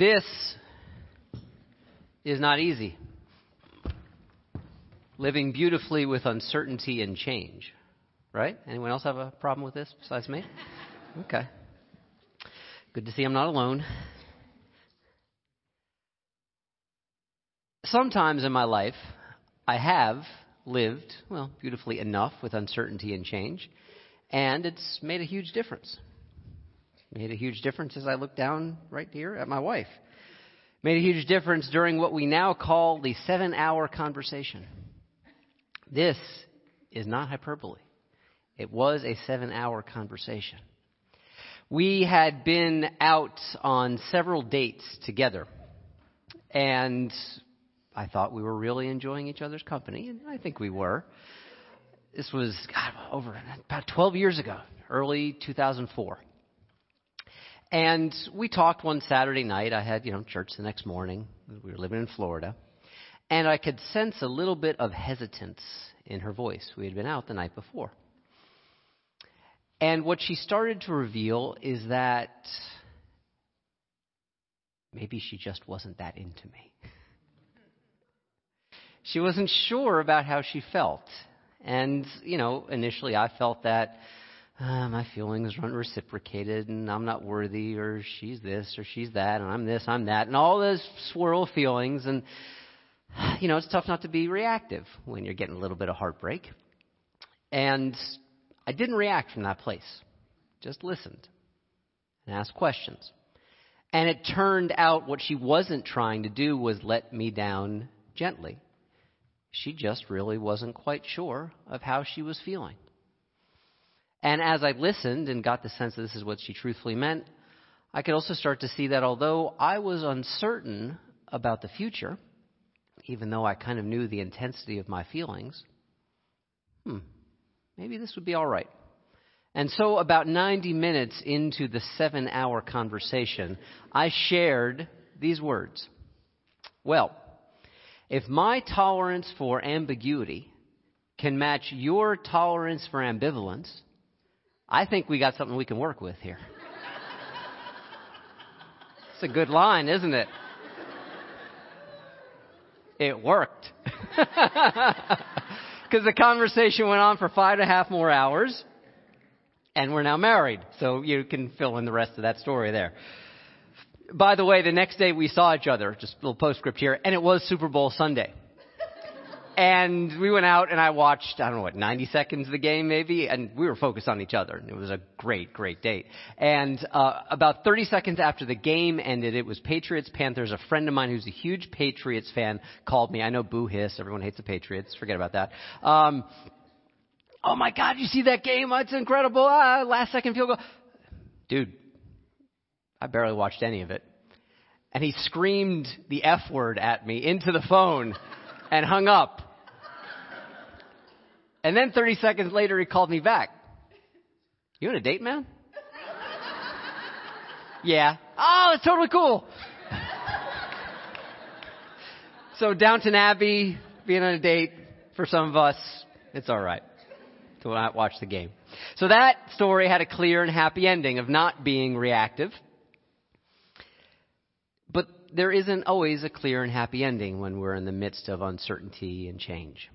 This is not easy. Living beautifully with uncertainty and change. Right? Anyone else have a problem with this besides me? Okay. Good to see I'm not alone. Sometimes in my life, I have lived, well, beautifully enough with uncertainty and change, and it's made a huge difference. Made a huge difference as I look down right here at my wife. Made a huge difference during what we now call the seven hour conversation. This is not hyperbole. It was a seven hour conversation. We had been out on several dates together, and I thought we were really enjoying each other's company, and I think we were. This was God, over about 12 years ago, early 2004. And we talked one Saturday night. I had, you know, church the next morning. We were living in Florida. And I could sense a little bit of hesitance in her voice. We had been out the night before. And what she started to reveal is that maybe she just wasn't that into me. she wasn't sure about how she felt. And, you know, initially I felt that uh, my feelings aren't reciprocated and I'm not worthy or she's this or she's that and I'm this, I'm that and all those swirl feelings and you know, it's tough not to be reactive when you're getting a little bit of heartbreak. And I didn't react from that place. Just listened and asked questions. And it turned out what she wasn't trying to do was let me down gently. She just really wasn't quite sure of how she was feeling. And as I listened and got the sense that this is what she truthfully meant, I could also start to see that although I was uncertain about the future, even though I kind of knew the intensity of my feelings, hmm, maybe this would be all right. And so, about 90 minutes into the seven hour conversation, I shared these words Well, if my tolerance for ambiguity can match your tolerance for ambivalence, I think we got something we can work with here. It's a good line, isn't it? It worked. Because the conversation went on for five and a half more hours, and we're now married. So you can fill in the rest of that story there. By the way, the next day we saw each other, just a little postscript here, and it was Super Bowl Sunday. And we went out and I watched, I don't know what, 90 seconds of the game maybe, and we were focused on each other. It was a great, great date. And uh, about 30 seconds after the game ended, it was Patriots Panthers. A friend of mine who's a huge Patriots fan called me. I know boo hiss, everyone hates the Patriots. Forget about that. Um, oh my God, you see that game? It's incredible. Ah, last second field goal. Dude, I barely watched any of it. And he screamed the F word at me into the phone and hung up. And then 30 seconds later, he called me back. You on a date, man? yeah. Oh, it's totally cool. so Downton Abbey, being on a date, for some of us, it's alright to not watch the game. So that story had a clear and happy ending of not being reactive. But there isn't always a clear and happy ending when we're in the midst of uncertainty and change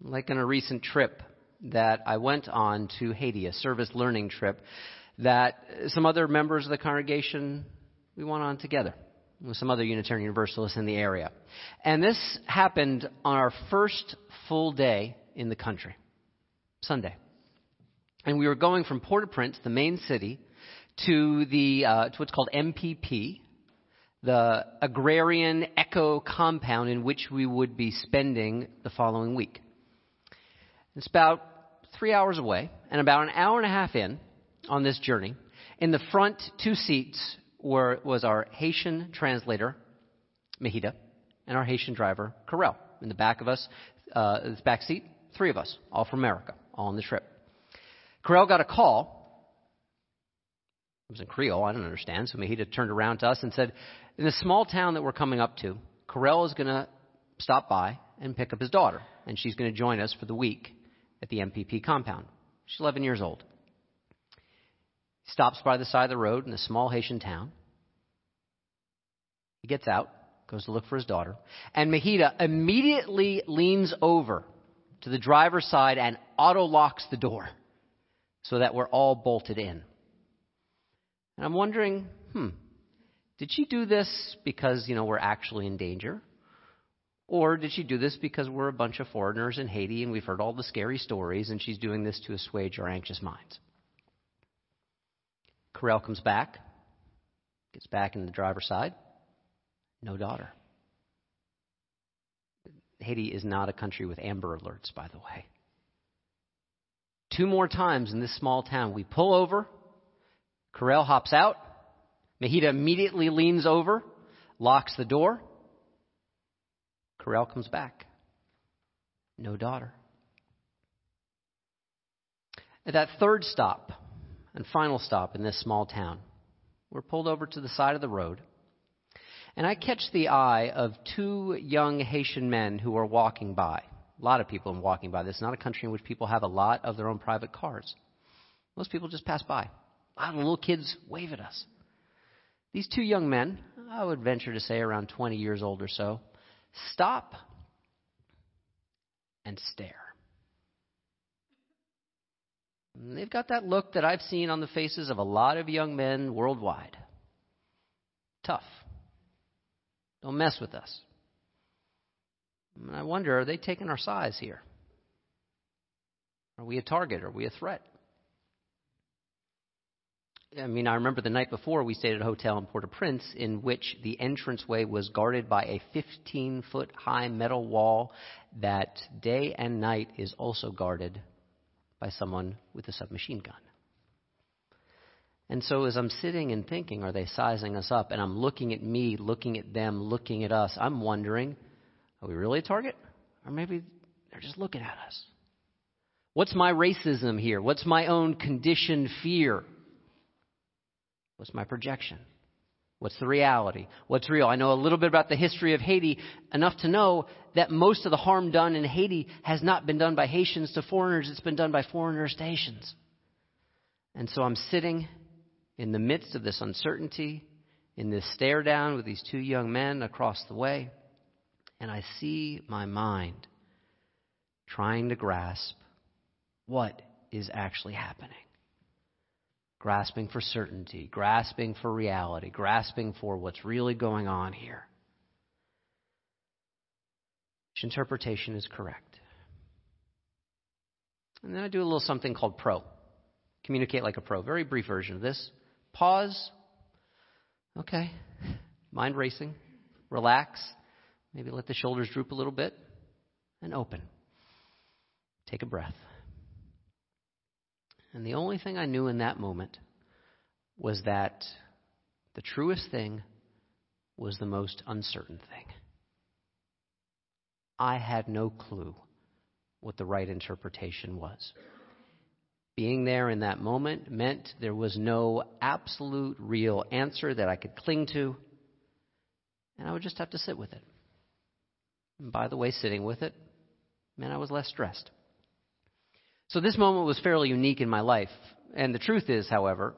like on a recent trip that I went on to Haiti, a service learning trip that some other members of the congregation we went on together with some other Unitarian Universalists in the area. And this happened on our first full day in the country, Sunday. And we were going from Port-au-Prince, the main city, to the uh, to what's called MPP, the agrarian eco compound in which we would be spending the following week. It's about three hours away, and about an hour and a half in on this journey. In the front two seats were, was our Haitian translator, Mahida, and our Haitian driver, Karel. In the back of us, uh, this back seat, three of us, all from America, all on the trip. Karel got a call. It was in Creole, I don't understand. So Mahida turned around to us and said, In the small town that we're coming up to, Karel is going to stop by and pick up his daughter, and she's going to join us for the week at the MPP compound. She's 11 years old. Stops by the side of the road in a small Haitian town. He gets out, goes to look for his daughter, and Mahida immediately leans over to the driver's side and auto locks the door so that we're all bolted in. And I'm wondering, hmm, did she do this because, you know, we're actually in danger? Or did she do this because we're a bunch of foreigners in Haiti and we've heard all the scary stories and she's doing this to assuage our anxious minds? Corel comes back, gets back in the driver's side. No daughter. Haiti is not a country with amber alerts, by the way. Two more times in this small town, we pull over. Corel hops out. Mahita immediately leans over, locks the door. Corel comes back. No daughter. At that third stop and final stop in this small town, we're pulled over to the side of the road. And I catch the eye of two young Haitian men who are walking by. A lot of people are walking by. This is not a country in which people have a lot of their own private cars. Most people just pass by. A lot of little kids wave at us. These two young men, I would venture to say around 20 years old or so, stop and stare. They've got that look that I've seen on the faces of a lot of young men worldwide. Tough. Don't mess with us. And I wonder, are they taking our size here? Are we a target? Are we a threat? I mean, I remember the night before we stayed at a hotel in Port au Prince in which the entranceway was guarded by a 15 foot high metal wall that day and night is also guarded by someone with a submachine gun. And so as I'm sitting and thinking, are they sizing us up? And I'm looking at me, looking at them, looking at us, I'm wondering, are we really a target? Or maybe they're just looking at us. What's my racism here? What's my own conditioned fear? What's my projection? What's the reality? What's real? I know a little bit about the history of Haiti, enough to know that most of the harm done in Haiti has not been done by Haitians to foreigners, it's been done by foreigners to Haitians. And so I'm sitting in the midst of this uncertainty, in this stare down with these two young men across the way, and I see my mind trying to grasp what is actually happening grasping for certainty, grasping for reality, grasping for what's really going on here. Which interpretation is correct? And then I do a little something called pro. Communicate like a pro. Very brief version of this. Pause. Okay. Mind racing. Relax. Maybe let the shoulders droop a little bit. And open. Take a breath. And the only thing I knew in that moment was that the truest thing was the most uncertain thing. I had no clue what the right interpretation was. Being there in that moment meant there was no absolute real answer that I could cling to, and I would just have to sit with it. And by the way, sitting with it meant I was less stressed. So this moment was fairly unique in my life. And the truth is, however,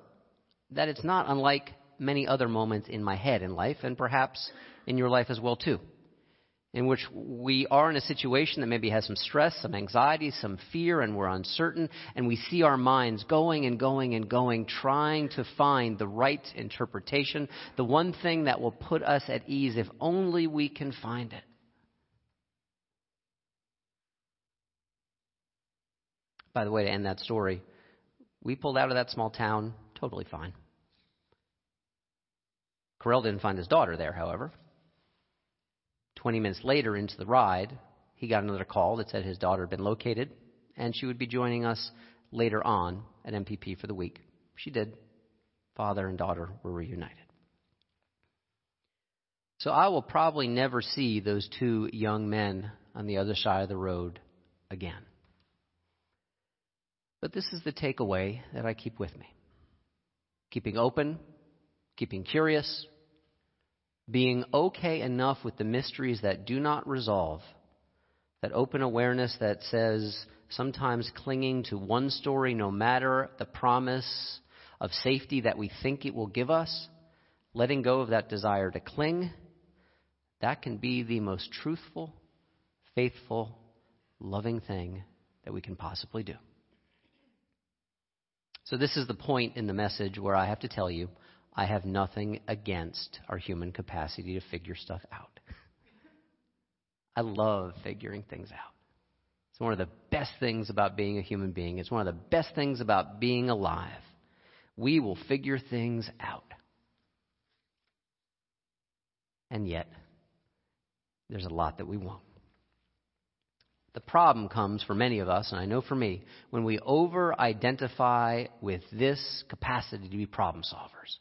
that it's not unlike many other moments in my head in life, and perhaps in your life as well too, in which we are in a situation that maybe has some stress, some anxiety, some fear, and we're uncertain, and we see our minds going and going and going, trying to find the right interpretation, the one thing that will put us at ease if only we can find it. By the way, to end that story, we pulled out of that small town totally fine. Corel didn't find his daughter there, however. 20 minutes later into the ride, he got another call that said his daughter had been located and she would be joining us later on at MPP for the week. She did. Father and daughter were reunited. So I will probably never see those two young men on the other side of the road again. But this is the takeaway that I keep with me keeping open, keeping curious, being okay enough with the mysteries that do not resolve, that open awareness that says sometimes clinging to one story no matter the promise of safety that we think it will give us, letting go of that desire to cling that can be the most truthful, faithful, loving thing that we can possibly do. So, this is the point in the message where I have to tell you I have nothing against our human capacity to figure stuff out. I love figuring things out. It's one of the best things about being a human being. It's one of the best things about being alive. We will figure things out. And yet, there's a lot that we won't. The problem comes for many of us, and I know for me, when we over identify with this capacity to be problem solvers.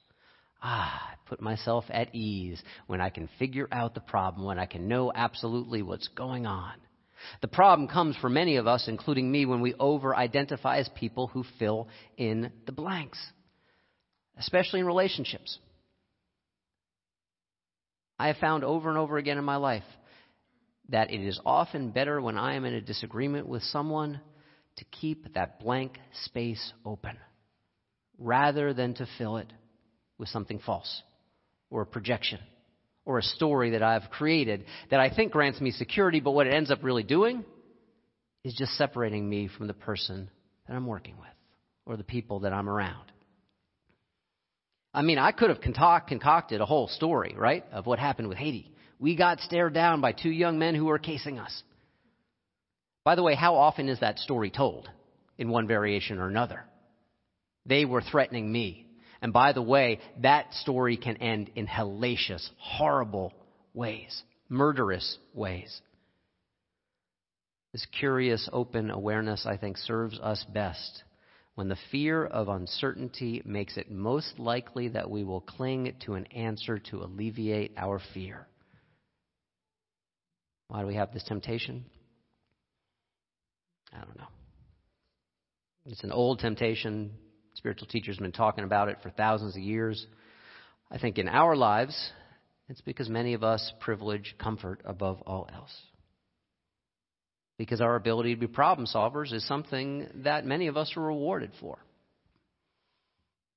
Ah, I put myself at ease when I can figure out the problem, when I can know absolutely what's going on. The problem comes for many of us, including me, when we over identify as people who fill in the blanks, especially in relationships. I have found over and over again in my life that it is often better when I am in a disagreement with someone to keep that blank space open rather than to fill it with something false or a projection or a story that I've created that I think grants me security, but what it ends up really doing is just separating me from the person that I'm working with or the people that I'm around. I mean, I could have concocted a whole story, right, of what happened with Haiti we got stared down by two young men who were casing us. By the way, how often is that story told in one variation or another? They were threatening me. And by the way, that story can end in hellacious, horrible ways, murderous ways. This curious, open awareness, I think, serves us best when the fear of uncertainty makes it most likely that we will cling to an answer to alleviate our fear. Why do we have this temptation? I don't know. It's an old temptation. Spiritual teachers have been talking about it for thousands of years. I think in our lives, it's because many of us privilege comfort above all else. Because our ability to be problem solvers is something that many of us are rewarded for.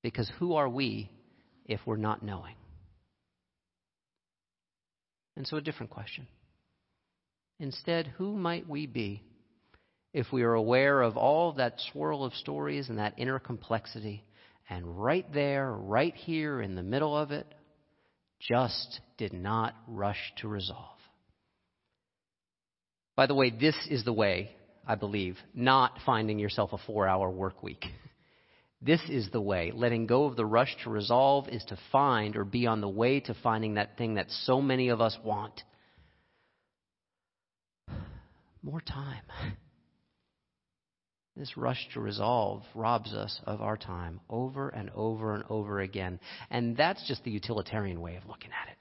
Because who are we if we're not knowing? And so, a different question. Instead, who might we be if we are aware of all that swirl of stories and that inner complexity, and right there, right here in the middle of it, just did not rush to resolve? By the way, this is the way, I believe, not finding yourself a four hour work week. This is the way. Letting go of the rush to resolve is to find or be on the way to finding that thing that so many of us want more time. This rush to resolve robs us of our time over and over and over again. And that's just the utilitarian way of looking at it.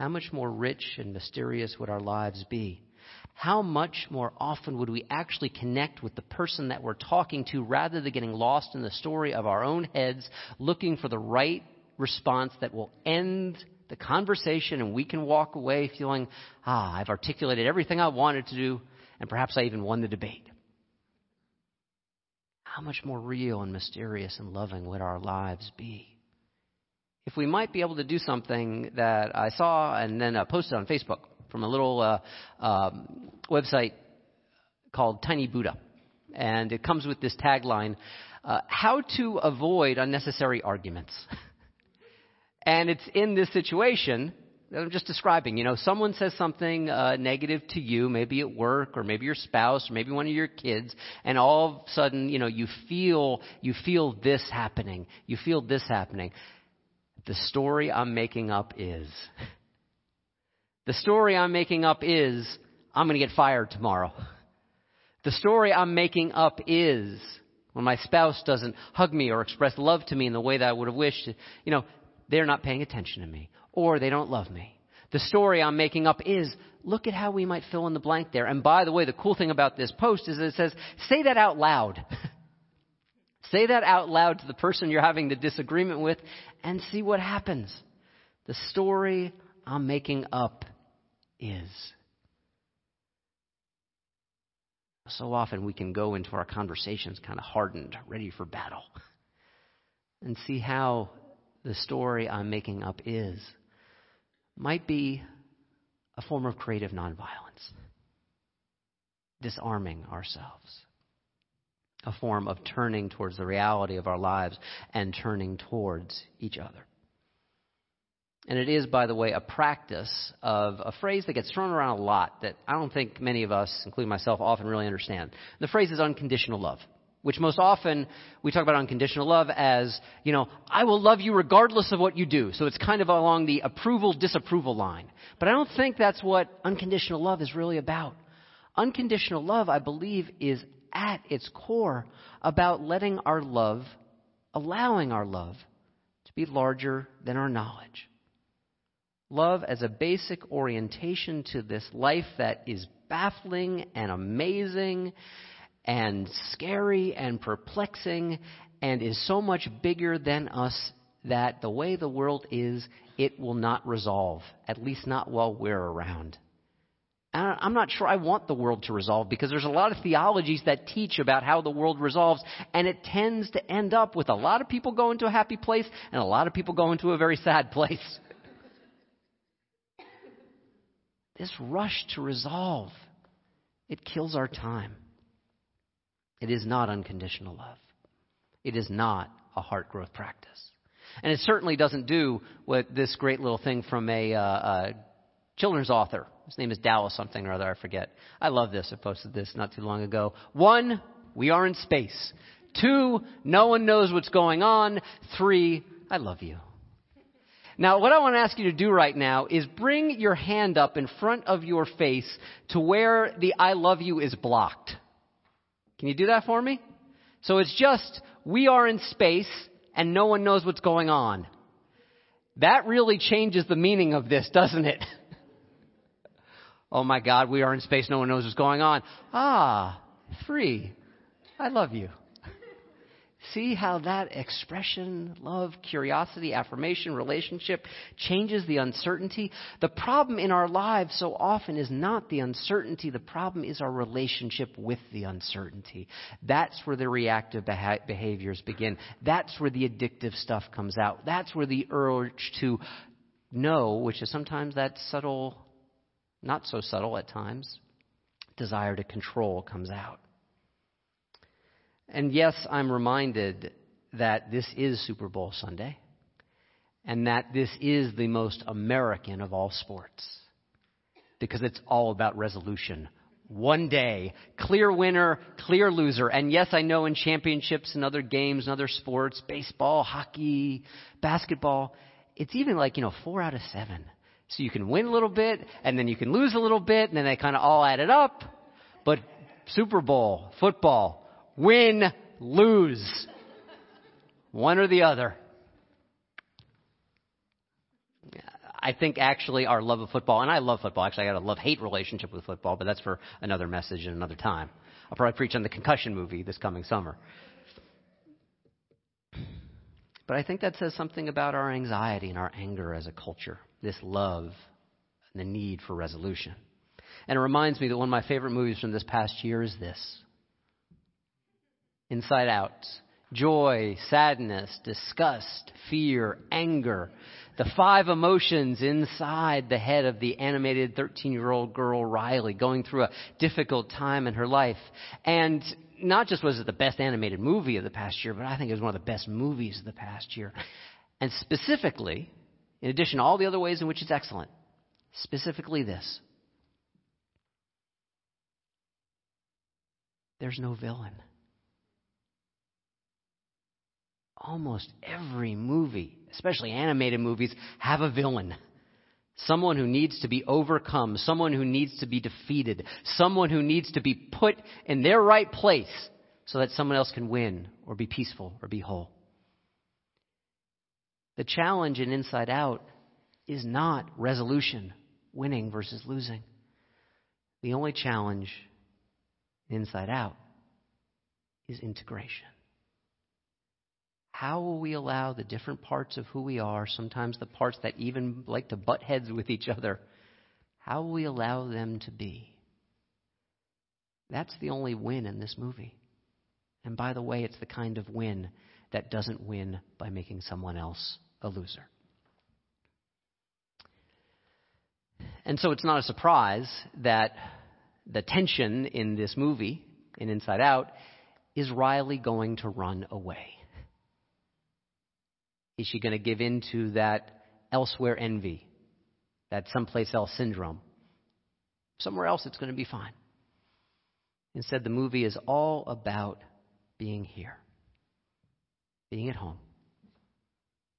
How much more rich and mysterious would our lives be? How much more often would we actually connect with the person that we're talking to rather than getting lost in the story of our own heads, looking for the right response that will end the conversation and we can walk away feeling, ah, I've articulated everything I wanted to do, and perhaps I even won the debate. How much more real and mysterious and loving would our lives be? If we might be able to do something that I saw and then uh, posted on Facebook from a little uh, um, website called Tiny Buddha. And it comes with this tagline uh, How to Avoid Unnecessary Arguments. And it's in this situation that I'm just describing. You know, someone says something uh, negative to you, maybe at work, or maybe your spouse, or maybe one of your kids, and all of a sudden, you know, you feel you feel this happening. You feel this happening. The story I'm making up is. The story I'm making up is I'm going to get fired tomorrow. The story I'm making up is when my spouse doesn't hug me or express love to me in the way that I would have wished. You know, they're not paying attention to me or they don't love me. The story I'm making up is look at how we might fill in the blank there. And by the way, the cool thing about this post is it says, say that out loud. say that out loud to the person you're having the disagreement with and see what happens. The story I'm making up is. So often we can go into our conversations kind of hardened, ready for battle, and see how the story I'm making up is might be a form of creative nonviolence, disarming ourselves, a form of turning towards the reality of our lives and turning towards each other. And it is, by the way, a practice of a phrase that gets thrown around a lot that I don't think many of us, including myself, often really understand. The phrase is unconditional love, which most often we talk about unconditional love as, you know, I will love you regardless of what you do. So it's kind of along the approval disapproval line. But I don't think that's what unconditional love is really about. Unconditional love, I believe, is at its core about letting our love, allowing our love to be larger than our knowledge. Love as a basic orientation to this life that is baffling and amazing and scary and perplexing and is so much bigger than us that the way the world is, it will not resolve, at least not while we're around. And I'm not sure I want the world to resolve because there's a lot of theologies that teach about how the world resolves, and it tends to end up with a lot of people going to a happy place and a lot of people going to a very sad place. this rush to resolve, it kills our time. It is not unconditional love. It is not a heart growth practice. And it certainly doesn't do what this great little thing from a, uh, a children's author. His name is Dallas something or other, I forget. I love this. I posted this not too long ago. One, we are in space. Two, no one knows what's going on. Three, I love you. Now, what I want to ask you to do right now is bring your hand up in front of your face to where the I love you is blocked. Can you do that for me? So it's just, we are in space and no one knows what's going on. That really changes the meaning of this, doesn't it? oh my God, we are in space, no one knows what's going on. Ah, three. I love you. See how that expression, love, curiosity, affirmation, relationship changes the uncertainty? The problem in our lives so often is not the uncertainty. The problem is our relationship with the uncertainty. That's where the reactive beha- behaviors begin. That's where the addictive stuff comes out. That's where the urge to know, which is sometimes that subtle, not so subtle at times, desire to control comes out. And yes, I'm reminded that this is Super Bowl Sunday and that this is the most American of all sports because it's all about resolution. One day, clear winner, clear loser. And yes, I know in championships and other games and other sports, baseball, hockey, basketball, it's even like, you know, four out of seven. So you can win a little bit and then you can lose a little bit and then they kind of all add it up. But Super Bowl, football, win, lose. One or the other. I think actually our love of football, and I love football. Actually, I got a love hate relationship with football, but that's for another message and another time. I'll probably preach on the concussion movie this coming summer. But I think that says something about our anxiety and our anger as a culture, this love and the need for resolution. And it reminds me that one of my favorite movies from this past year is this inside out. Joy, sadness, disgust, fear, anger. The five emotions inside the head of the animated 13 year old girl Riley going through a difficult time in her life. And not just was it the best animated movie of the past year, but I think it was one of the best movies of the past year. And specifically, in addition to all the other ways in which it's excellent, specifically this there's no villain almost every movie, especially animated movies, have a villain. Someone who needs to be overcome, someone who needs to be defeated, someone who needs to be put in their right place so that someone else can win or be peaceful or be whole. The challenge in Inside Out is not resolution, winning versus losing. The only challenge Inside Out is integration. How will we allow the different parts of who we are, sometimes the parts that even like to butt heads with each other, how will we allow them to be? That's the only win in this movie. And by the way, it's the kind of win that doesn't win by making someone else a loser. And so it's not a surprise that the tension in this movie, in Inside Out, is Riley going to run away? Is she going to give in to that elsewhere envy, that someplace else syndrome? Somewhere else it's going to be fine. Instead, the movie is all about being here, being at home,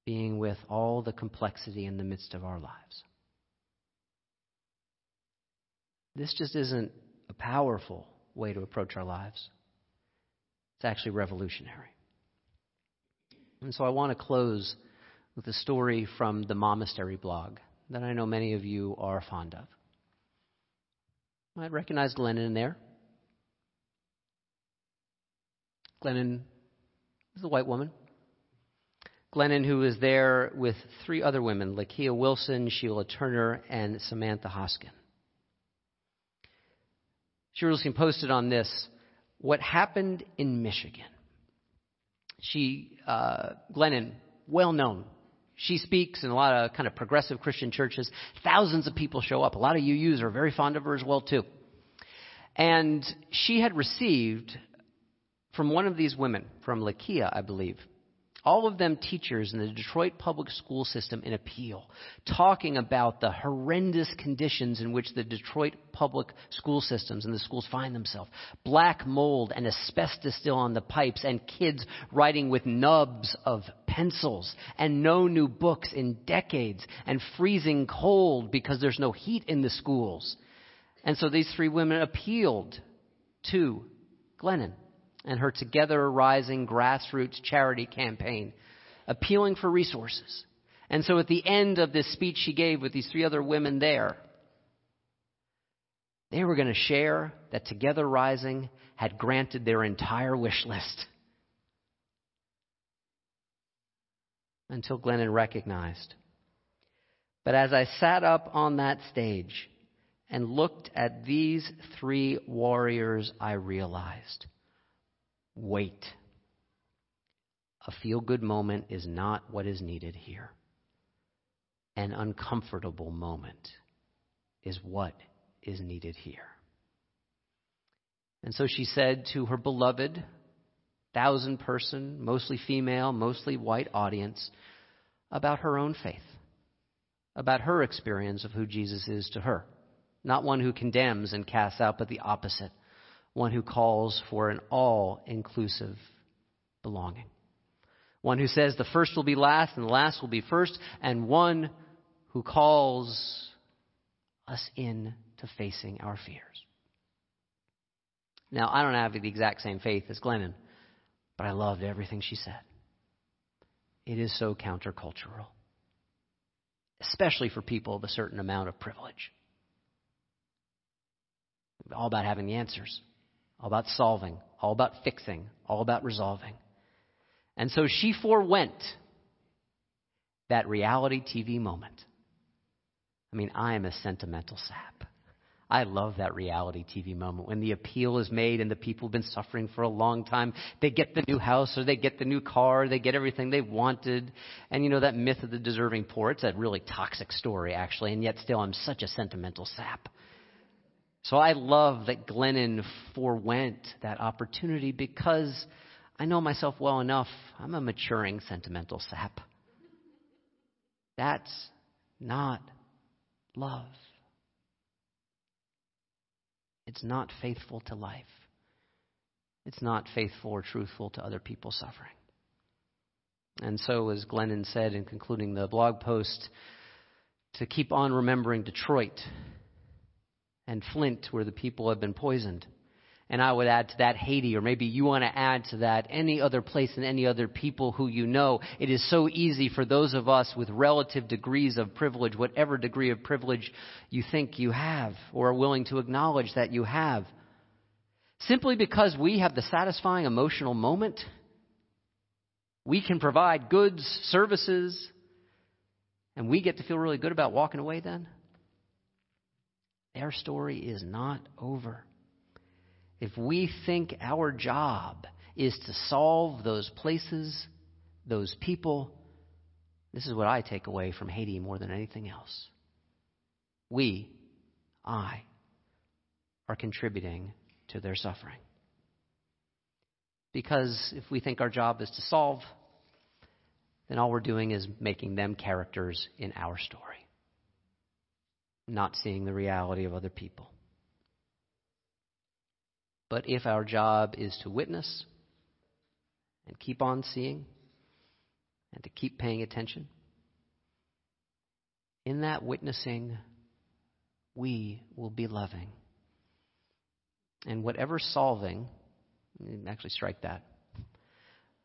being with all the complexity in the midst of our lives. This just isn't a powerful way to approach our lives. It's actually revolutionary. And so I want to close with a story from the Momastery blog that I know many of you are fond of. I recognize Glennon in there. Glennon is a white woman. Glennon, who is there with three other women Lakia Wilson, Sheila Turner, and Samantha Hoskin. Jerusalem posted on this what happened in Michigan. She, uh, Glennon, well known. She speaks in a lot of kind of progressive Christian churches. Thousands of people show up. A lot of UUs are very fond of her as well too. And she had received from one of these women, from Lakia, I believe, all of them teachers in the Detroit public school system in appeal, talking about the horrendous conditions in which the Detroit public school systems and the schools find themselves. Black mold and asbestos still on the pipes, and kids writing with nubs of pencils, and no new books in decades, and freezing cold because there's no heat in the schools. And so these three women appealed to Glennon and her Together Rising grassroots charity campaign, appealing for resources. And so at the end of this speech she gave with these three other women there, they were going to share that Together Rising had granted their entire wish list. Until Glennon recognized. But as I sat up on that stage and looked at these three warriors, I realized Wait. A feel good moment is not what is needed here. An uncomfortable moment is what is needed here. And so she said to her beloved, thousand person, mostly female, mostly white audience about her own faith, about her experience of who Jesus is to her. Not one who condemns and casts out, but the opposite one who calls for an all inclusive belonging. One who says the first will be last and the last will be first, and one who calls us in to facing our fears. Now, I don't have the exact same faith as Glennon, but I loved everything she said. It is so countercultural, especially for people of a certain amount of privilege. All about having the answers all about solving, all about fixing, all about resolving. And so she forewent that reality TV moment. I mean, I am a sentimental sap. I love that reality TV moment when the appeal is made and the people have been suffering for a long time. They get the new house or they get the new car, they get everything they wanted. And you know, that myth of the deserving poor, it's a really toxic story actually, and yet still I'm such a sentimental sap. So I love that Glennon forewent that opportunity because I know myself well enough. I'm a maturing sentimental sap. That's not love. It's not faithful to life. It's not faithful or truthful to other people's suffering. And so, as Glennon said in concluding the blog post, to keep on remembering Detroit and Flint, where the people have been poisoned. And I would add to that Haiti, or maybe you want to add to that any other place and any other people who you know. It is so easy for those of us with relative degrees of privilege, whatever degree of privilege you think you have, or are willing to acknowledge that you have. Simply because we have the satisfying emotional moment, we can provide goods, services, and we get to feel really good about walking away then. Their story is not over. If we think our job is to solve those places, those people, this is what I take away from Haiti more than anything else. We I are contributing to their suffering. Because if we think our job is to solve, then all we're doing is making them characters in our story, not seeing the reality of other people. But if our job is to witness and keep on seeing and to keep paying attention, in that witnessing, we will be loving. And whatever solving, actually strike that,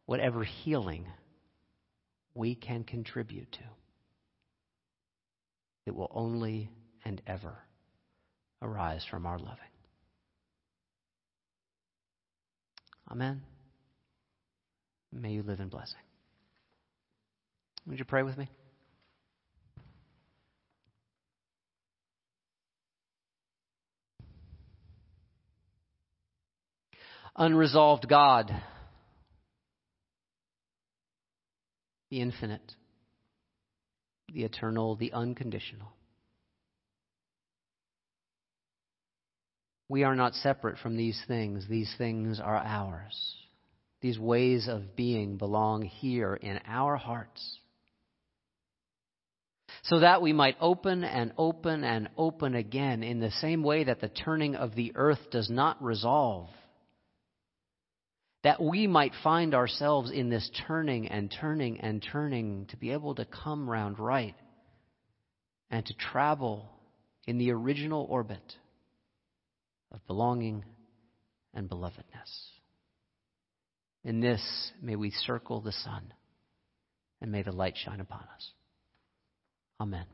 whatever healing we can contribute to, it will only and ever arise from our loving. Amen. May you live in blessing. Would you pray with me? Unresolved God, the infinite, the eternal, the unconditional. We are not separate from these things. These things are ours. These ways of being belong here in our hearts. So that we might open and open and open again in the same way that the turning of the earth does not resolve. That we might find ourselves in this turning and turning and turning to be able to come round right and to travel in the original orbit of belonging and belovedness. In this, may we circle the sun, and may the light shine upon us. Amen.